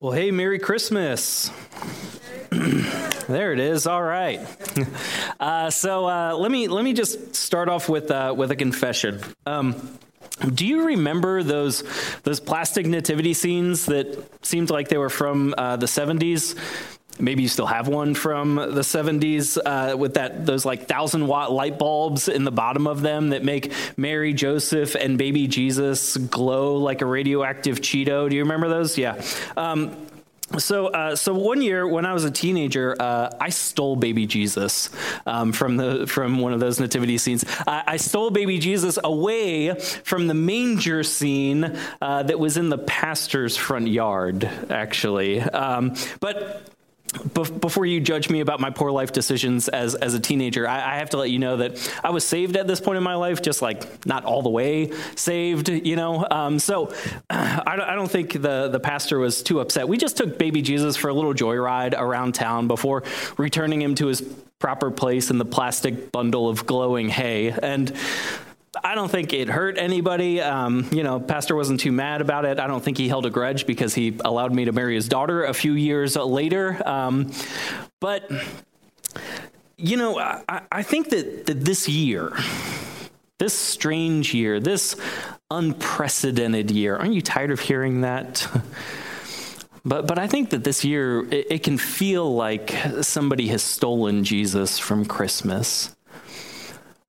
Well, hey, Merry Christmas. there it is. All right. Uh, so uh, let me let me just start off with uh, with a confession. Um, do you remember those those plastic nativity scenes that seemed like they were from uh, the '70s? Maybe you still have one from the 70s uh, with that those like thousand watt light bulbs in the bottom of them that make Mary, Joseph, and baby Jesus glow like a radioactive Cheeto. Do you remember those? Yeah. Um, so, uh, so one year when I was a teenager, uh, I stole baby Jesus um, from the from one of those nativity scenes. I, I stole baby Jesus away from the manger scene uh, that was in the pastor's front yard, actually. Um, but before you judge me about my poor life decisions as, as a teenager, I, I, have to let you know that I was saved at this point in my life, just like not all the way saved, you know. Um, so I don't, I don't think the, the pastor was too upset. We just took baby Jesus for a little joyride around town before returning him to his proper place in the plastic bundle of glowing hay. And I don't think it hurt anybody. Um, you know, Pastor wasn't too mad about it. I don't think he held a grudge because he allowed me to marry his daughter a few years later. Um, but, you know, I, I think that, that this year, this strange year, this unprecedented year, aren't you tired of hearing that? But, but I think that this year it, it can feel like somebody has stolen Jesus from Christmas.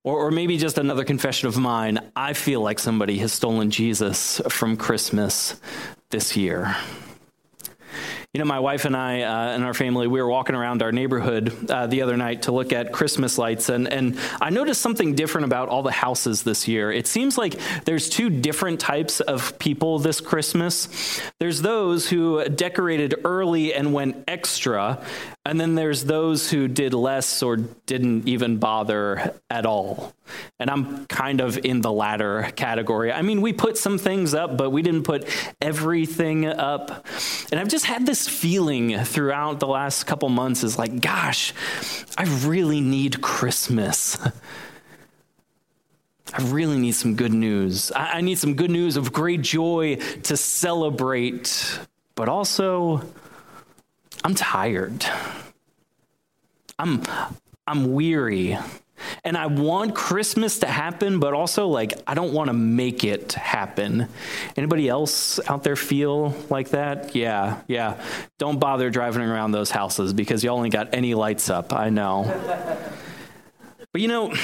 Or, or maybe just another confession of mine. I feel like somebody has stolen Jesus from Christmas this year. You know, my wife and I uh, and our family, we were walking around our neighborhood uh, the other night to look at Christmas lights, and, and I noticed something different about all the houses this year. It seems like there's two different types of people this Christmas. There's those who decorated early and went extra, and then there's those who did less or didn't even bother at all. And I'm kind of in the latter category. I mean, we put some things up, but we didn't put everything up. And I've just had this feeling throughout the last couple months is like, gosh, I really need Christmas. I really need some good news. I need some good news of great joy to celebrate, but also I'm tired. I'm I'm weary. And I want Christmas to happen, but also like I don't want to make it happen. Anybody else out there feel like that? Yeah, yeah. Don't bother driving around those houses because you only got any lights up. I know. but you know,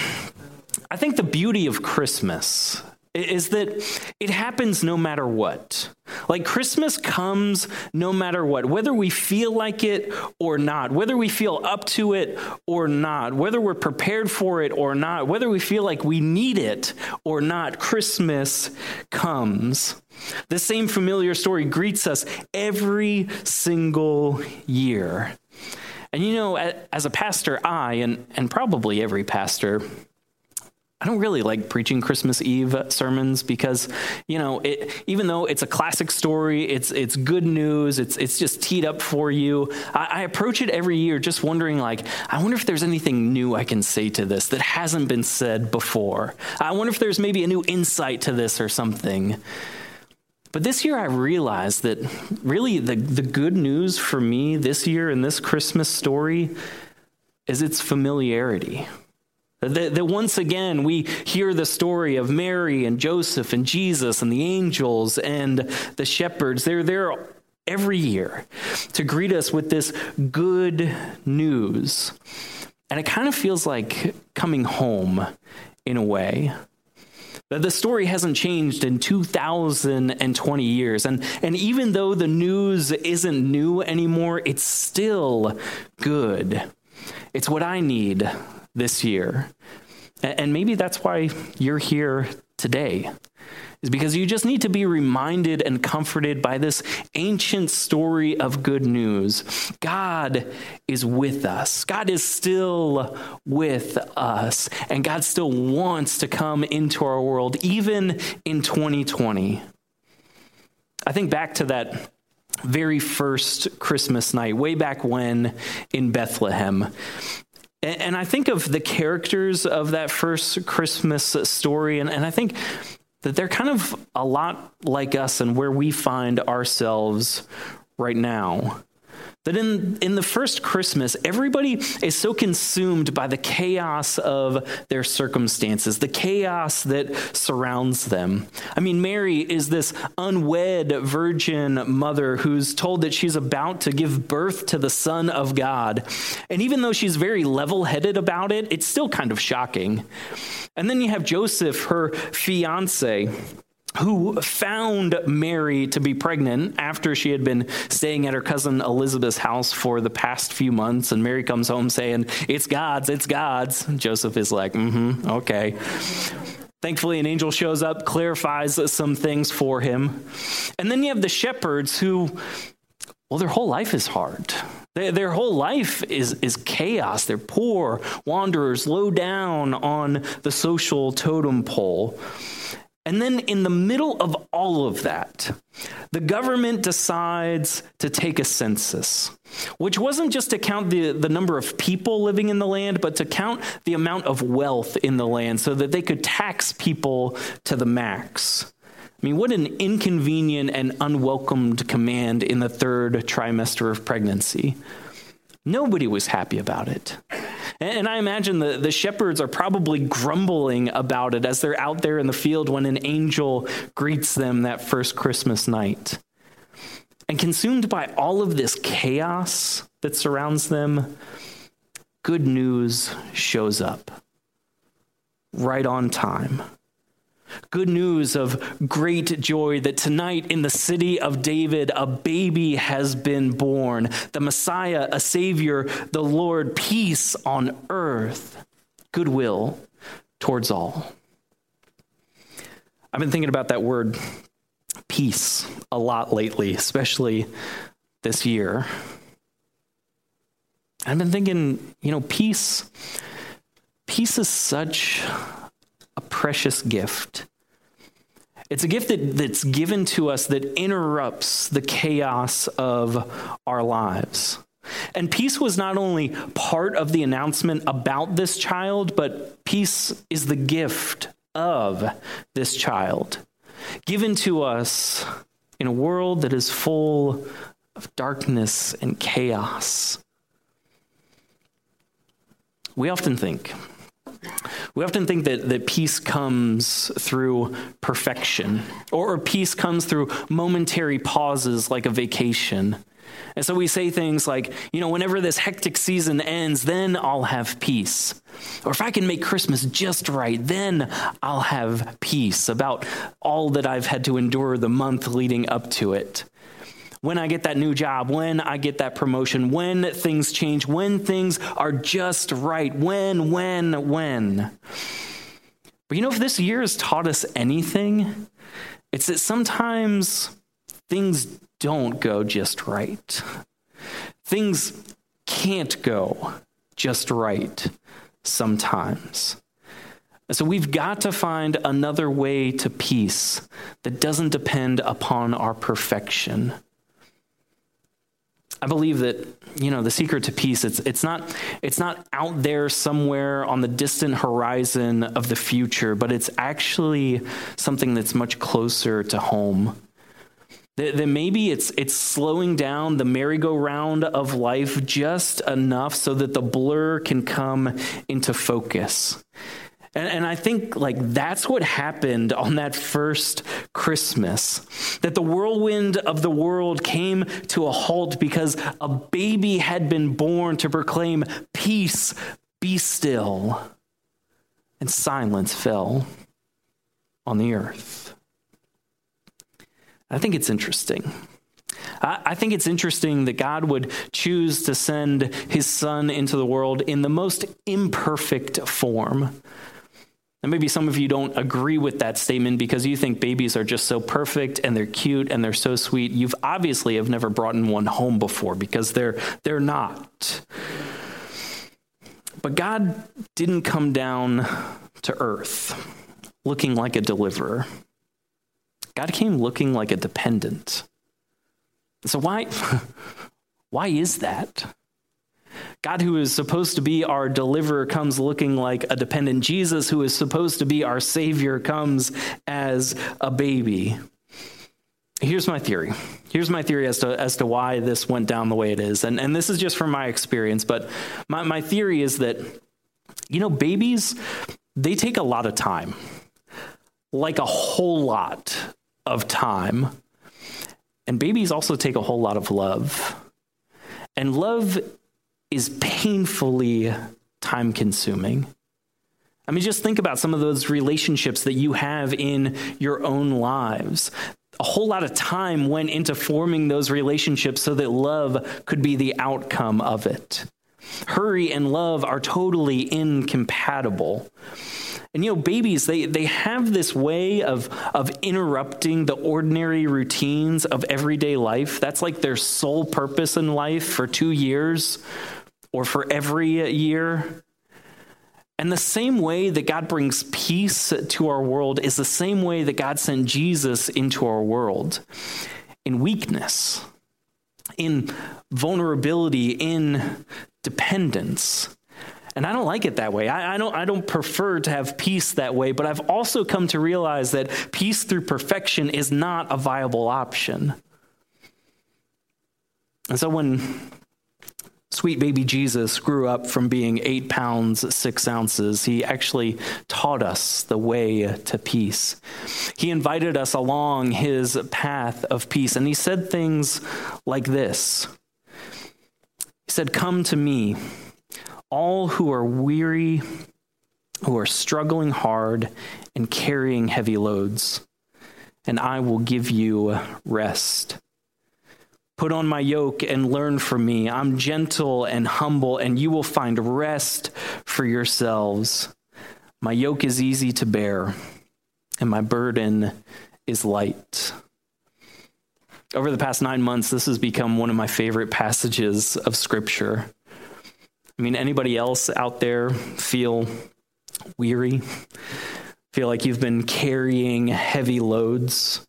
I think the beauty of Christmas is that it happens no matter what. Like Christmas comes no matter what, whether we feel like it or not, whether we feel up to it or not, whether we're prepared for it or not, whether we feel like we need it or not, Christmas comes. The same familiar story greets us every single year. And you know, as a pastor, I, and, and probably every pastor, I don't really like preaching Christmas Eve sermons because, you know, it, even though it's a classic story, it's it's good news, it's it's just teed up for you. I, I, approach it every year just wondering, like, I wonder if there's anything new I can say to this that hasn't been said before. I wonder if there's maybe a new insight to this or something. But this year I realized that really the, the good news for me this year in this Christmas story is its familiarity. That, that, once again we hear the story of Mary and Joseph and Jesus and the angels and the shepherds. They're there every year to greet us with this good news. And it kind of feels like coming home in a way. That the story hasn't changed in 2020 years. And, and even though the news isn't new anymore, it's still good. It's what I need this year. And maybe that's why you're here today, is because you just need to be reminded and comforted by this ancient story of good news. God is with us, God is still with us, and God still wants to come into our world, even in 2020. I think back to that very first Christmas night, way back when in Bethlehem. And I think of the characters of that first Christmas story, and, and I think that they're kind of a lot like us and where we find ourselves right now. That in, in the first Christmas, everybody is so consumed by the chaos of their circumstances, the chaos that surrounds them. I mean, Mary is this unwed virgin mother who's told that she's about to give birth to the Son of God. And even though she's very level headed about it, it's still kind of shocking. And then you have Joseph, her fiance who found Mary to be pregnant after she had been staying at her cousin Elizabeth's house for the past few months. And Mary comes home saying, It's God's, it's God's. Joseph is like, Mm hmm, okay. Thankfully, an angel shows up, clarifies some things for him. And then you have the shepherds who, well, their whole life is hard. Their whole life is, is chaos. They're poor, wanderers, low down on the social totem pole. And then, in the middle of all of that, the government decides to take a census, which wasn't just to count the, the number of people living in the land, but to count the amount of wealth in the land so that they could tax people to the max. I mean, what an inconvenient and unwelcomed command in the third trimester of pregnancy. Nobody was happy about it. And I imagine the, the shepherds are probably grumbling about it as they're out there in the field when an angel greets them that first Christmas night. And consumed by all of this chaos that surrounds them, good news shows up right on time. Good news of great joy that tonight in the city of David, a baby has been born. The Messiah, a Savior, the Lord, peace on earth, goodwill towards all. I've been thinking about that word peace a lot lately, especially this year. I've been thinking, you know, peace peace is such a precious gift. It's a gift that, that's given to us that interrupts the chaos of our lives. And peace was not only part of the announcement about this child, but peace is the gift of this child, given to us in a world that is full of darkness and chaos. We often think, we often think that, that peace comes through perfection, or, or peace comes through momentary pauses like a vacation. And so we say things like, you know, whenever this hectic season ends, then I'll have peace. Or if I can make Christmas just right, then I'll have peace about all that I've had to endure the month leading up to it when I get that new job, when I get that promotion, when things change, when things are just right, when, when, when. But you know, if this year has taught us anything, it's that sometimes things don't go just right. Things can't go just right sometimes. So we've got to find another way to peace that doesn't depend upon our perfection. I believe that you know the secret to peace it's it's not it's not out there somewhere on the distant horizon of the future but it's actually something that's much closer to home. That, maybe it's it's slowing down the merry-go-round of life just enough so that the blur can come into focus. And, and I think like that's what happened on that first Christmas. That the whirlwind of the world came to a halt because a baby had been born to proclaim, Peace, be still. And silence fell on the earth. I think it's interesting. I think it's interesting that God would choose to send his son into the world in the most imperfect form. And maybe some of you don't agree with that statement because you think babies are just so perfect and they're cute and they're so sweet. You've obviously have never brought in one home before because they're they're not. But God didn't come down to earth looking like a deliverer. God came looking like a dependent. So why why is that? God, who is supposed to be our deliverer, comes looking like a dependent. Jesus, who is supposed to be our Savior, comes as a baby. here's my theory. Here's my theory as to, as to why this went down the way it is. And, and this is just from my experience, but my, my theory is that, you know, babies, they take a lot of time, like a whole lot of time. And babies also take a whole lot of love. And love is painfully time consuming. I mean, just think about some of those relationships that you have in your own lives. A whole lot of time went into forming those relationships so that love could be the outcome of it. Hurry and love are totally incompatible. And you know, babies, they, they have this way of, of interrupting the ordinary routines of everyday life. That's like their sole purpose in life for two years or for every year. And the same way that God brings peace to our world is the same way that God sent Jesus into our world in weakness, in vulnerability, in dependence. And I don't like it that way. I, I, don't, I don't prefer to have peace that way, but I've also come to realize that peace through perfection is not a viable option. And so when sweet baby Jesus grew up from being eight pounds, six ounces. He actually taught us the way to peace. He invited us along his path of peace, and he said things like this He said, Come to me, all who are weary, who are struggling hard, and carrying heavy loads, and I will give you rest. Put on my yoke and learn from me. I'm gentle and humble, and you will find rest for yourselves. My yoke is easy to bear, and my burden is light. Over the past nine months, this has become one of my favorite passages of Scripture. I mean, anybody else out there feel weary? Feel like you've been carrying heavy loads?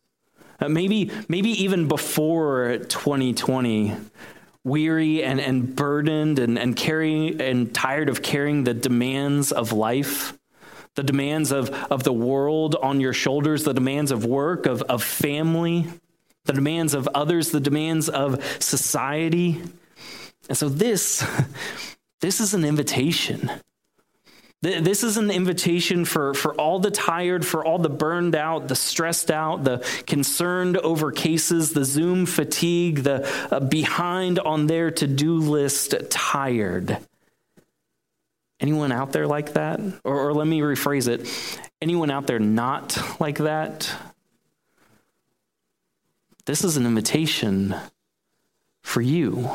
Uh, maybe, maybe even before 2020, weary and, and burdened and, and carrying and tired of carrying the demands of life, the demands of, of the world on your shoulders, the demands of work, of, of family, the demands of others, the demands of society. And so this, this is an invitation this is an invitation for, for all the tired, for all the burned out, the stressed out, the concerned over cases, the Zoom fatigue, the uh, behind on their to do list tired. Anyone out there like that? Or, or let me rephrase it anyone out there not like that? This is an invitation for you.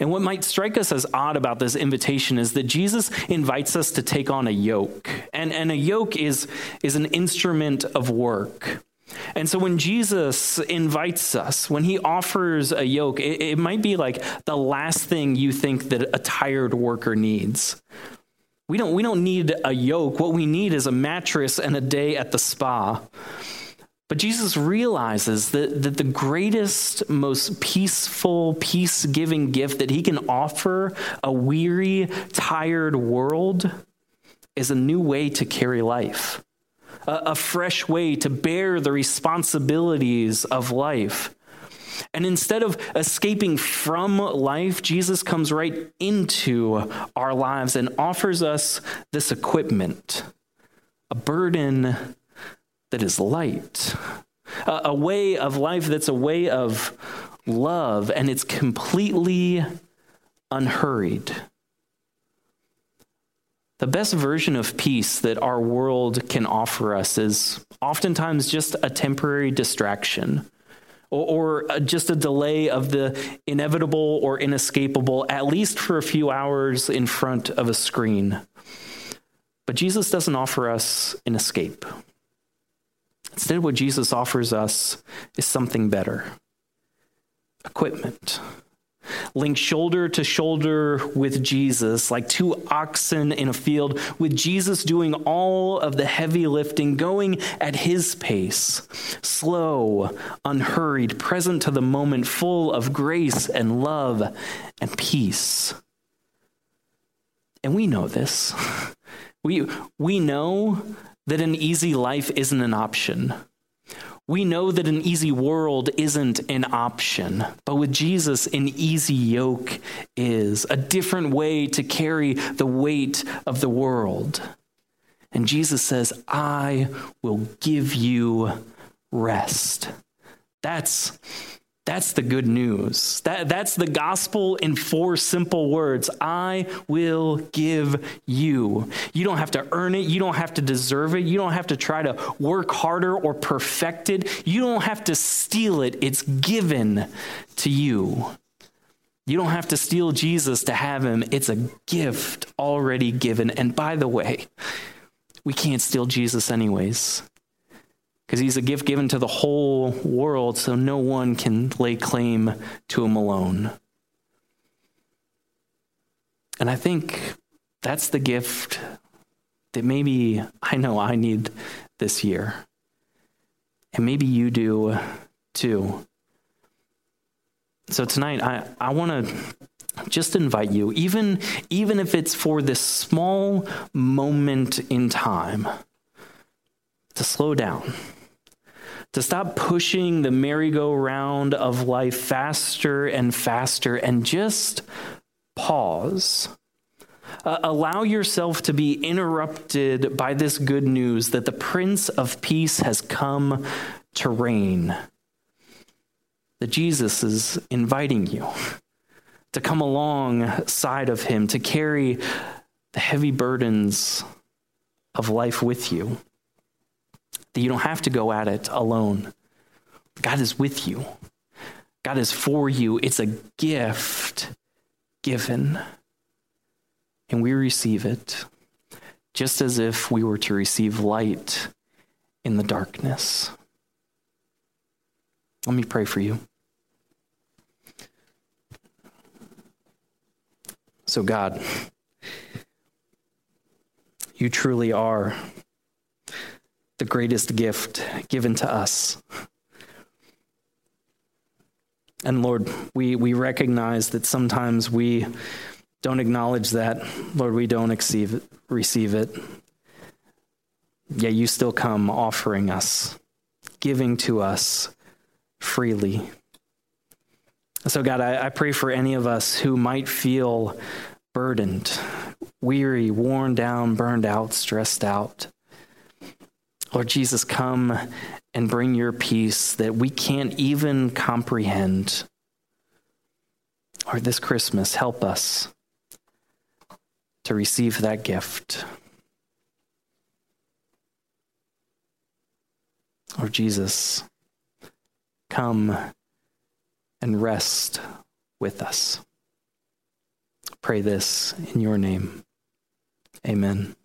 And what might strike us as odd about this invitation is that Jesus invites us to take on a yoke. And, and a yoke is, is an instrument of work. And so when Jesus invites us, when he offers a yoke, it, it might be like the last thing you think that a tired worker needs. We don't, we don't need a yoke. What we need is a mattress and a day at the spa. But Jesus realizes that, that the greatest, most peaceful, peace giving gift that he can offer a weary, tired world is a new way to carry life, a, a fresh way to bear the responsibilities of life. And instead of escaping from life, Jesus comes right into our lives and offers us this equipment, a burden that is light, a, a way of life that's a way of love, and it's completely unhurried. The best version of peace that our world can offer us is oftentimes just a temporary distraction or, or, uh, just a delay of the inevitable or inescapable, at least for a few hours in front of a screen. But Jesus doesn't offer us an escape. Instead, what Jesus offers us is something better equipment. Linked shoulder to shoulder with Jesus, like two oxen in a field, with Jesus doing all of the heavy lifting, going at his pace, slow, unhurried, present to the moment, full of grace and love and peace. And we know this. We, we know that an easy life isn't an option. We know that an easy world isn't an option, but with Jesus, an easy yoke is a different way to carry the weight of the world. And Jesus says, I will give you rest. That's that's the good news. That, that's the gospel in four simple words. I will give you. You don't have to earn it. You don't have to deserve it. You don't have to try to work harder or perfect it. You don't have to steal it. It's given to you. You don't have to steal Jesus to have him. It's a gift already given. And by the way, we can't steal Jesus anyways because he's a gift given to the whole world, so no one can lay claim to him alone. And I think that's the gift that maybe I know I need this year. And maybe you do too. So tonight I, I want to just invite you, even, even if it's for this small moment in time, to slow down to stop pushing the merry-go-round of life faster and faster and just pause. Uh, allow yourself to be interrupted by this good news that the Prince of Peace has come to reign. That Jesus is inviting you to come alongside of him, to carry the heavy burdens of life with you that you don't have to go at it alone. God is with you, God is for you. It's a gift given, and we receive it just as if we were to receive light in the darkness. Let me pray for you. So, God, you truly are the greatest gift given to us. And Lord, we, we recognize that sometimes we don't acknowledge that. Lord, we don't receive it, receive it. Yet you still come offering us, giving to us freely. So, God, I, I pray for any of us who might feel burdened, weary, worn down, burned out, stressed out. Lord Jesus, come and bring your peace that we can't even comprehend. Or this Christmas, help us to receive that gift. Lord Jesus, come and rest with us. Pray this in your name. Amen.